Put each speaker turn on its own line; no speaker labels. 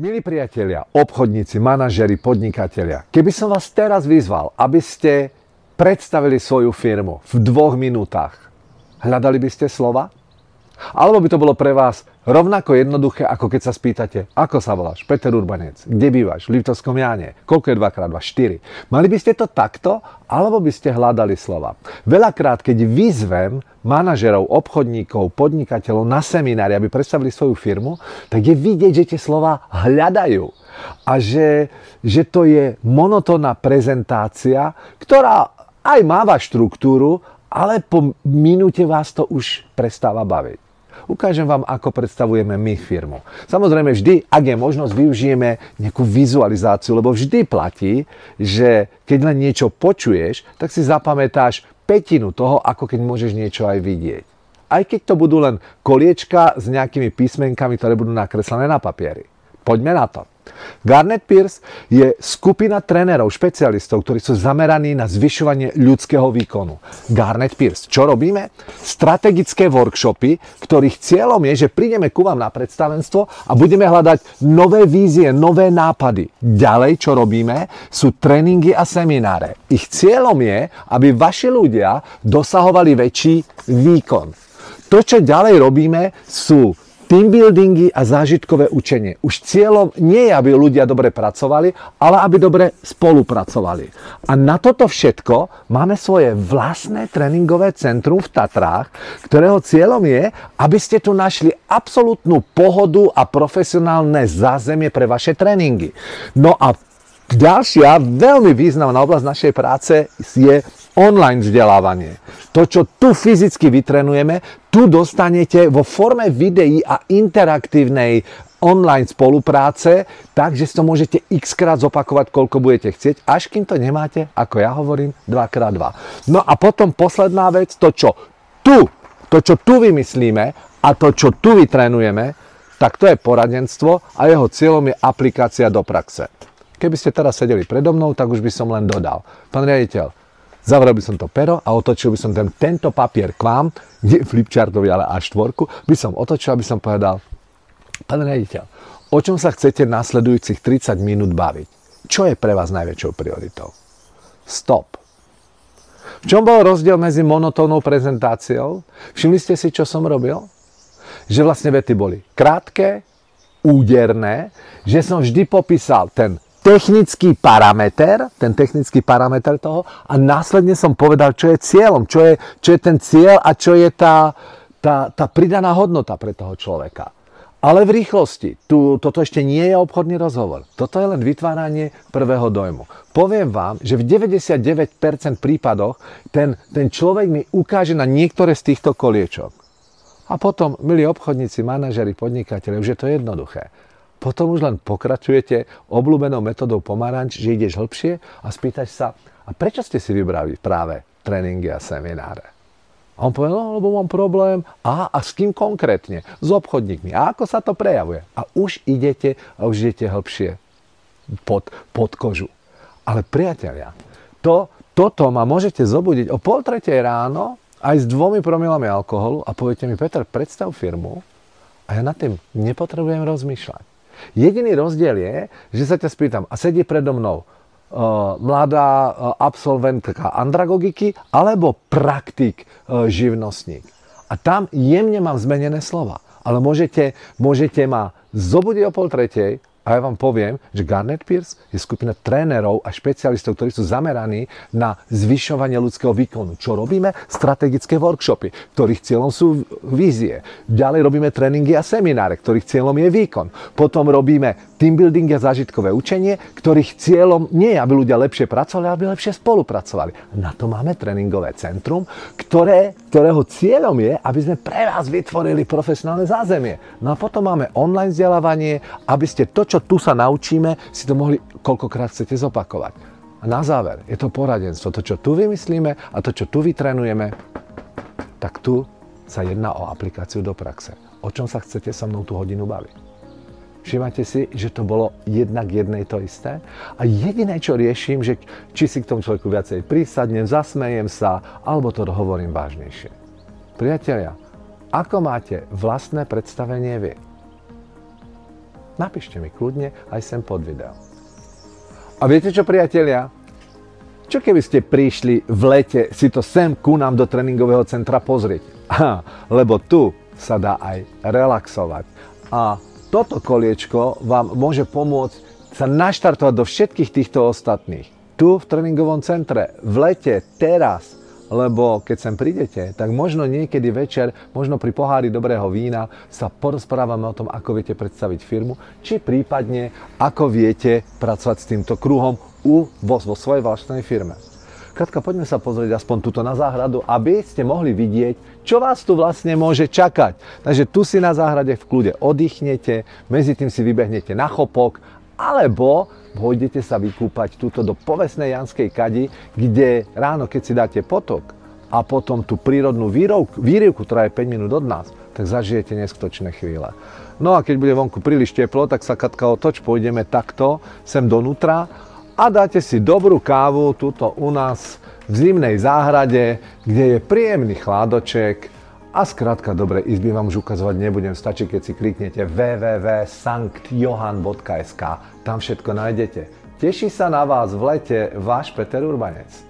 Milí priatelia, obchodníci, manažeri, podnikatelia, keby som vás teraz vyzval, aby ste predstavili svoju firmu v dvoch minútach, hľadali by ste slova? Alebo by to bolo pre vás rovnako jednoduché, ako keď sa spýtate, ako sa voláš, Peter Urbanec, kde bývaš, v Liptovskom Jáne, koľko je 2x2, 4. Mali by ste to takto, alebo by ste hľadali slova. Veľakrát, keď vyzvem manažerov, obchodníkov, podnikateľov na seminári, aby predstavili svoju firmu, tak je vidieť, že tie slova hľadajú. A že, že to je monotónna prezentácia, ktorá aj máva štruktúru, ale po minúte vás to už prestáva baviť ukážem vám, ako predstavujeme my firmu. Samozrejme vždy, ak je možnosť, využijeme nejakú vizualizáciu, lebo vždy platí, že keď len niečo počuješ, tak si zapamätáš petinu toho, ako keď môžeš niečo aj vidieť. Aj keď to budú len koliečka s nejakými písmenkami, ktoré budú nakreslené na papieri. Poďme na to. Garnet Pierce je skupina trénerov, špecialistov, ktorí sú zameraní na zvyšovanie ľudského výkonu. Garnet Pierce. Čo robíme? Strategické workshopy, ktorých cieľom je, že prídeme ku vám na predstavenstvo a budeme hľadať nové vízie, nové nápady. Ďalej, čo robíme, sú tréningy a semináre. Ich cieľom je, aby vaši ľudia dosahovali väčší výkon. To, čo ďalej robíme, sú teambuildingy a zážitkové učenie. Už cieľom nie je, aby ľudia dobre pracovali, ale aby dobre spolupracovali. A na toto všetko máme svoje vlastné tréningové centrum v Tatrách, ktorého cieľom je, aby ste tu našli absolútnu pohodu a profesionálne zázemie pre vaše tréningy. No a ďalšia veľmi významná oblasť našej práce je online vzdelávanie. To, čo tu fyzicky vytrenujeme, tu dostanete vo forme videí a interaktívnej online spolupráce, takže si to môžete x krát zopakovať, koľko budete chcieť, až kým to nemáte, ako ja hovorím, 2x2. No a potom posledná vec, to, čo tu, to, čo tu vymyslíme a to, čo tu vytrenujeme, tak to je poradenstvo a jeho cieľom je aplikácia do praxe. Keby ste teraz sedeli predo mnou, tak už by som len dodal. Pán riaditeľ, Zavrel by som to pero a otočil by som ten, tento papier k vám, nie flipchartovi, ale až štvorku, by som otočil, aby som povedal, pán riaditeľ, o čom sa chcete nasledujúcich 30 minút baviť? Čo je pre vás najväčšou prioritou? Stop. V čom bol rozdiel medzi monotónnou prezentáciou? Všimli ste si, čo som robil? Že vlastne vety boli krátke, úderné, že som vždy popísal ten technický parameter, ten technický parameter toho a následne som povedal, čo je cieľom, čo je, čo je ten cieľ a čo je tá, tá, tá pridaná hodnota pre toho človeka. Ale v rýchlosti. Tu, toto ešte nie je obchodný rozhovor. Toto je len vytváranie prvého dojmu. Poviem vám, že v 99% prípadoch ten, ten človek mi ukáže na niektoré z týchto koliečok. A potom, milí obchodníci, manažeri, podnikateľe, už je to jednoduché potom už len pokračujete obľúbenou metodou pomaranč, že ideš hĺbšie a spýtaš sa, a prečo ste si vybrali práve tréningy a semináre? A on povie, no, lebo mám problém. A, a s kým konkrétne? S obchodníkmi. A ako sa to prejavuje? A už idete, a už idete hĺbšie pod, pod kožu. Ale priatelia, to, toto ma môžete zobudiť o pol tretej ráno aj s dvomi promilami alkoholu a poviete mi, Peter, predstav firmu a ja nad tým nepotrebujem rozmýšľať. Jediný rozdiel je, že sa ťa spýtam, a sedí predo mnou uh, mladá uh, absolventka andragogiky alebo praktik uh, živnostník. A tam jemne mám zmenené slova. Ale môžete, môžete ma zobudiť o pol tretej a ja vám poviem, že Garnet Pierce je skupina trénerov a špecialistov, ktorí sú zameraní na zvyšovanie ľudského výkonu. Čo robíme? Strategické workshopy, ktorých cieľom sú vízie. Ďalej robíme tréningy a semináre, ktorých cieľom je výkon. Potom robíme Team building je zážitkové učenie, ktorých cieľom nie je, aby ľudia lepšie pracovali, aby lepšie spolupracovali. Na to máme tréningové centrum, ktoré, ktorého cieľom je, aby sme pre vás vytvorili profesionálne zázemie. No a potom máme online vzdelávanie, aby ste to, čo tu sa naučíme, si to mohli koľkokrát chcete zopakovať. A na záver je to poradenstvo. To, čo tu vymyslíme a to, čo tu vytrenujeme, tak tu sa jedná o aplikáciu do praxe. O čom sa chcete so mnou tú hodinu baviť? Všimate si, že to bolo jednak jednej to isté? A jediné, čo riešim, že či si k tomu človeku viacej prísadnem, zasmejem sa, alebo to hovorím vážnejšie. Priatelia, ako máte vlastné predstavenie vy? Napíšte mi kľudne aj sem pod video. A viete čo, priatelia? Čo keby ste prišli v lete si to sem ku nám do tréningového centra pozrieť? Aha, lebo tu sa dá aj relaxovať. A toto koliečko vám môže pomôcť sa naštartovať do všetkých týchto ostatných. Tu v tréningovom centre, v lete, teraz, lebo keď sem prídete, tak možno niekedy večer, možno pri pohári dobrého vína sa porozprávame o tom, ako viete predstaviť firmu, či prípadne ako viete pracovať s týmto kruhom u, vo, vo svojej vlastnej firme. Kratka, poďme sa pozrieť aspoň tuto na záhradu, aby ste mohli vidieť, čo vás tu vlastne môže čakať. Takže tu si na záhrade v kľude oddychnete, medzi tým si vybehnete na chopok, alebo pôjdete sa vykúpať túto do povesnej Janskej kadi, kde ráno, keď si dáte potok a potom tú prírodnú výrivku, ktorá je 5 minút od nás, tak zažijete neskutočné chvíle. No a keď bude vonku príliš teplo, tak sa Katka otoč, pôjdeme takto sem donútra a dáte si dobrú kávu tuto u nás v zimnej záhrade, kde je príjemný chládoček a skrátka dobre izby vám už ukazovať nebudem, stačí keď si kliknete www.sanktjohan.sk, tam všetko nájdete. Teší sa na vás v lete váš Peter Urbanec.